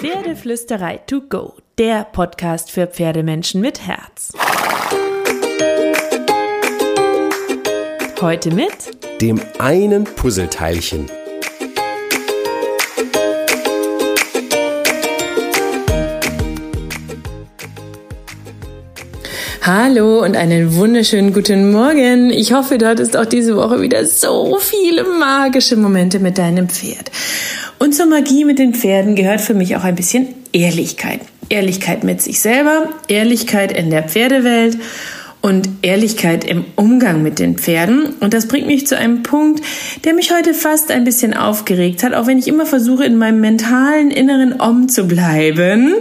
Pferdeflüsterei to go, der Podcast für Pferdemenschen mit Herz. Heute mit dem einen Puzzleteilchen. Hallo und einen wunderschönen guten Morgen. Ich hoffe, du hattest auch diese Woche wieder so viele magische Momente mit deinem Pferd. Und zur Magie mit den Pferden gehört für mich auch ein bisschen Ehrlichkeit. Ehrlichkeit mit sich selber, Ehrlichkeit in der Pferdewelt und Ehrlichkeit im Umgang mit den Pferden. Und das bringt mich zu einem Punkt, der mich heute fast ein bisschen aufgeregt hat, auch wenn ich immer versuche, in meinem mentalen inneren Om zu bleiben.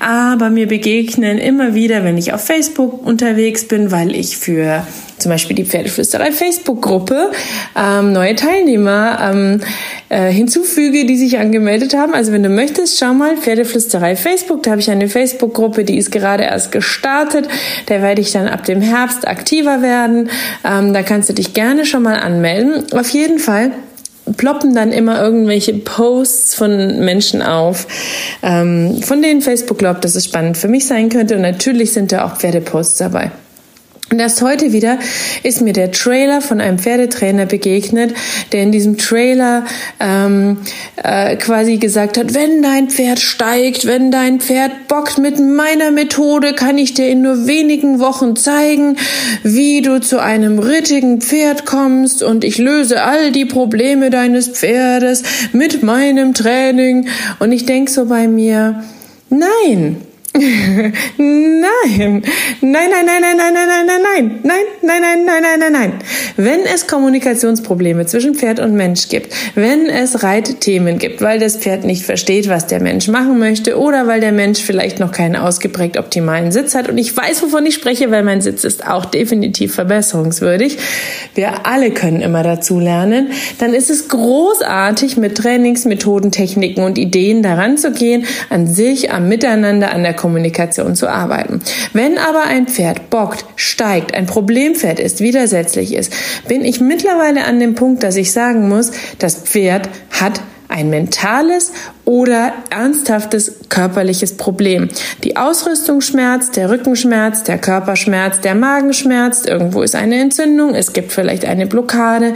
Aber mir begegnen immer wieder, wenn ich auf Facebook unterwegs bin, weil ich für zum Beispiel die Pferdeflüsterei Facebook-Gruppe ähm, neue Teilnehmer ähm, äh, hinzufüge, die sich angemeldet haben. Also wenn du möchtest, schau mal, Pferdeflüsterei Facebook, da habe ich eine Facebook-Gruppe, die ist gerade erst gestartet. Da werde ich dann ab dem Herbst aktiver werden. Ähm, da kannst du dich gerne schon mal anmelden. Auf jeden Fall ploppen dann immer irgendwelche Posts von Menschen auf, ähm, von denen Facebook glaubt, dass es spannend für mich sein könnte. Und natürlich sind da auch Pferdeposts dabei. Und erst heute wieder ist mir der Trailer von einem Pferdetrainer begegnet, der in diesem Trailer ähm, äh, quasi gesagt hat, wenn dein Pferd steigt, wenn dein Pferd bockt, mit meiner Methode kann ich dir in nur wenigen Wochen zeigen, wie du zu einem rittigen Pferd kommst und ich löse all die Probleme deines Pferdes mit meinem Training. Und ich denk so bei mir, nein, nein, nein, nein, nein, nein, nein, nein, nein, nein, nein, nein, nein, nein, nein, nein, nein. Wenn es Kommunikationsprobleme zwischen Pferd und Mensch gibt, wenn es Reitthemen gibt, weil das Pferd nicht versteht, was der Mensch machen möchte oder weil der Mensch vielleicht noch keinen ausgeprägt optimalen Sitz hat und ich weiß, wovon ich spreche, weil mein Sitz ist auch definitiv verbesserungswürdig. Wir alle können immer dazu lernen. Dann ist es großartig, mit Trainingsmethoden, Techniken und Ideen daran zu gehen, an sich, am Miteinander, an der Kommunikation zu arbeiten. Wenn aber ein Pferd bockt, steigt, ein Problempferd ist, widersetzlich ist, bin ich mittlerweile an dem Punkt, dass ich sagen muss, das Pferd hat ein mentales oder ernsthaftes körperliches Problem. Die Ausrüstung schmerzt, der Rückenschmerz, der Körperschmerz, der Magenschmerz, irgendwo ist eine Entzündung, es gibt vielleicht eine Blockade,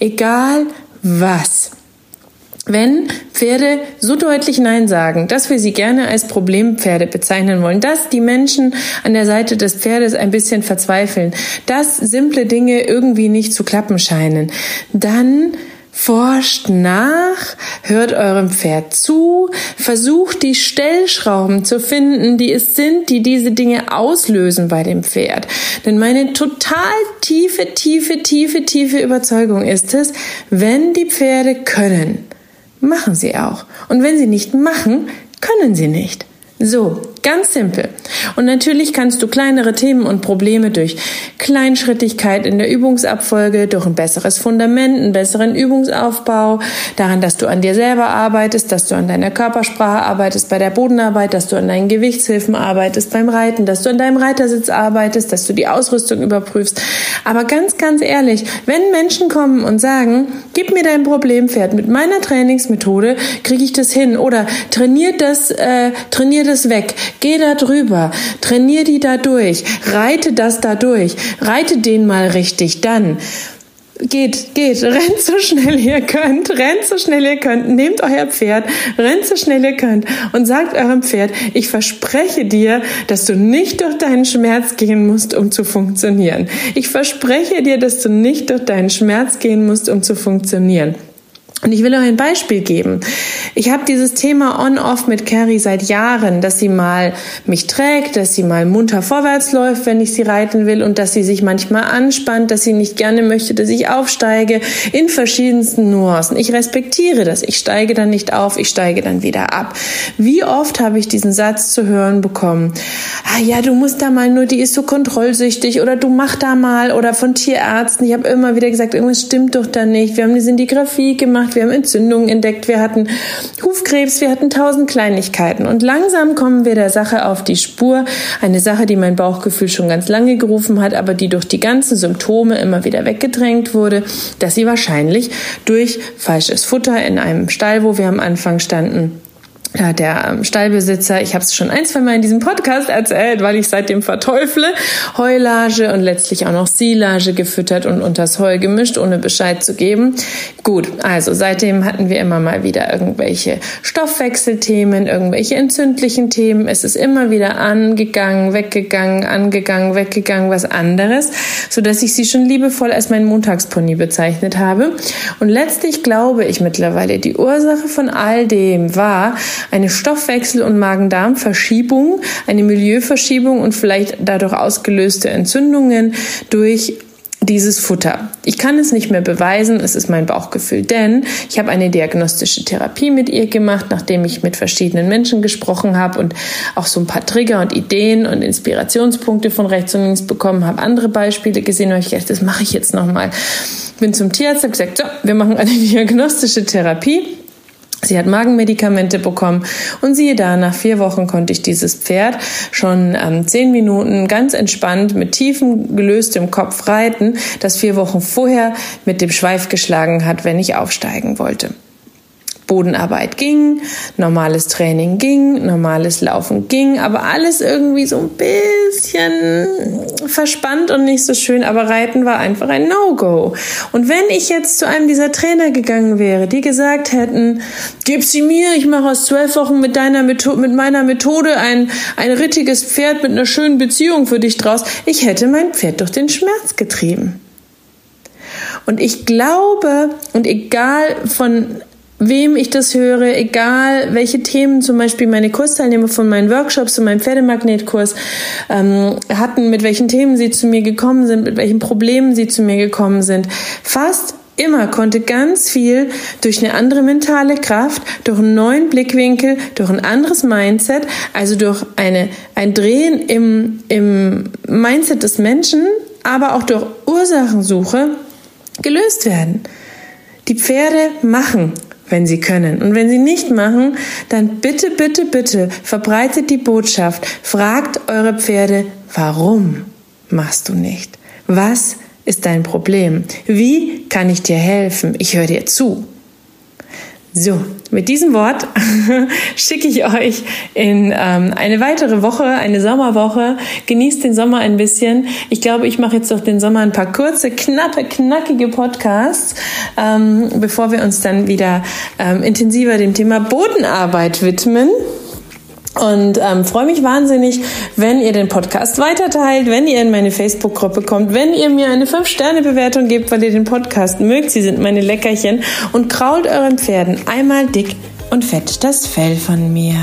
egal was. Wenn Pferde so deutlich Nein sagen, dass wir sie gerne als Problempferde bezeichnen wollen, dass die Menschen an der Seite des Pferdes ein bisschen verzweifeln, dass simple Dinge irgendwie nicht zu klappen scheinen, dann Forscht nach, hört eurem Pferd zu, versucht die Stellschrauben zu finden, die es sind, die diese Dinge auslösen bei dem Pferd. Denn meine total tiefe, tiefe, tiefe, tiefe Überzeugung ist es, wenn die Pferde können, machen sie auch. Und wenn sie nicht machen, können sie nicht. So, Ganz simpel. Und natürlich kannst du kleinere Themen und Probleme durch Kleinschrittigkeit in der Übungsabfolge, durch ein besseres Fundament, einen besseren Übungsaufbau, daran, dass du an dir selber arbeitest, dass du an deiner Körpersprache arbeitest, bei der Bodenarbeit, dass du an deinen Gewichtshilfen arbeitest, beim Reiten, dass du an deinem Reitersitz arbeitest, dass du die Ausrüstung überprüfst. Aber ganz, ganz ehrlich, wenn Menschen kommen und sagen, gib mir dein Problempferd, mit meiner Trainingsmethode kriege ich das hin. Oder trainiert das, äh, trainier das weg, Geh da drüber, trainier die da durch, reite das da durch, reite den mal richtig, dann Geht, geht, rennt so schnell ihr könnt, rennt so schnell ihr könnt, nehmt euer Pferd, rennt so schnell ihr könnt und sagt eurem Pferd, ich verspreche dir, dass du nicht durch deinen Schmerz gehen musst, um zu funktionieren. Ich verspreche dir, dass du nicht durch deinen Schmerz gehen musst, um zu funktionieren. Und ich will euch ein Beispiel geben. Ich habe dieses Thema On-Off mit Carrie seit Jahren, dass sie mal mich trägt, dass sie mal munter vorwärts läuft, wenn ich sie reiten will und dass sie sich manchmal anspannt, dass sie nicht gerne möchte, dass ich aufsteige, in verschiedensten Nuancen. Ich respektiere das. Ich steige dann nicht auf, ich steige dann wieder ab. Wie oft habe ich diesen Satz zu hören bekommen? Ah ja, du musst da mal nur, die ist so kontrollsüchtig oder du mach da mal oder von Tierärzten. Ich habe immer wieder gesagt, irgendwas stimmt doch da nicht. Wir haben eine Sintigraphie gemacht, wir haben Entzündungen entdeckt, wir hatten Hufkrebs, wir hatten tausend Kleinigkeiten. Und langsam kommen wir der Sache auf die Spur. Eine Sache, die mein Bauchgefühl schon ganz lange gerufen hat, aber die durch die ganzen Symptome immer wieder weggedrängt wurde, dass sie wahrscheinlich durch falsches Futter in einem Stall, wo wir am Anfang standen, da hat der ähm, Stallbesitzer, ich habe es schon ein, zwei Mal in diesem Podcast erzählt, weil ich seitdem verteufle, Heulage und letztlich auch noch Silage gefüttert und unters Heu gemischt, ohne Bescheid zu geben. Gut, also seitdem hatten wir immer mal wieder irgendwelche Stoffwechselthemen, irgendwelche entzündlichen Themen. Es ist immer wieder angegangen, weggegangen, angegangen, weggegangen, was anderes, so dass ich sie schon liebevoll als mein Montagspony bezeichnet habe. Und letztlich glaube ich mittlerweile, die Ursache von all dem war, eine Stoffwechsel- und Magen-Darm-Verschiebung, eine Milieuverschiebung und vielleicht dadurch ausgelöste Entzündungen durch dieses Futter. Ich kann es nicht mehr beweisen, es ist mein Bauchgefühl, denn ich habe eine diagnostische Therapie mit ihr gemacht, nachdem ich mit verschiedenen Menschen gesprochen habe und auch so ein paar Trigger und Ideen und Inspirationspunkte von rechts und links bekommen habe, andere Beispiele gesehen und ich gedacht, das mache ich jetzt nochmal. Bin zum Tierarzt, habe gesagt, so, wir machen eine diagnostische Therapie Sie hat Magenmedikamente bekommen und siehe da, nach vier Wochen konnte ich dieses Pferd schon ähm, zehn Minuten ganz entspannt mit tiefem gelöstem Kopf reiten, das vier Wochen vorher mit dem Schweif geschlagen hat, wenn ich aufsteigen wollte. Bodenarbeit ging, normales Training ging, normales Laufen ging, aber alles irgendwie so ein bisschen verspannt und nicht so schön, aber Reiten war einfach ein No-Go. Und wenn ich jetzt zu einem dieser Trainer gegangen wäre, die gesagt hätten, gib sie mir, ich mache aus zwölf Wochen mit deiner Methode, mit meiner Methode ein, ein rittiges Pferd mit einer schönen Beziehung für dich draus, ich hätte mein Pferd durch den Schmerz getrieben. Und ich glaube, und egal von wem ich das höre, egal welche Themen zum Beispiel meine Kursteilnehmer von meinen Workshops und meinem Pferdemagnetkurs ähm, hatten, mit welchen Themen sie zu mir gekommen sind, mit welchen Problemen sie zu mir gekommen sind. Fast immer konnte ganz viel durch eine andere mentale Kraft, durch einen neuen Blickwinkel, durch ein anderes Mindset, also durch eine, ein Drehen im, im Mindset des Menschen, aber auch durch Ursachensuche gelöst werden. Die Pferde machen wenn sie können. Und wenn sie nicht machen, dann bitte, bitte, bitte verbreitet die Botschaft. Fragt eure Pferde, warum machst du nicht? Was ist dein Problem? Wie kann ich dir helfen? Ich höre dir zu. So, mit diesem Wort schicke ich euch in ähm, eine weitere Woche, eine Sommerwoche. Genießt den Sommer ein bisschen. Ich glaube, ich mache jetzt durch den Sommer ein paar kurze, knappe, knackige Podcasts, ähm, bevor wir uns dann wieder ähm, intensiver dem Thema Bodenarbeit widmen. Und ähm, freue mich wahnsinnig, wenn ihr den Podcast weiterteilt, wenn ihr in meine Facebook-Gruppe kommt, wenn ihr mir eine 5-Sterne-Bewertung gebt, weil ihr den Podcast mögt. Sie sind meine Leckerchen. Und krault euren Pferden einmal dick und fett das Fell von mir.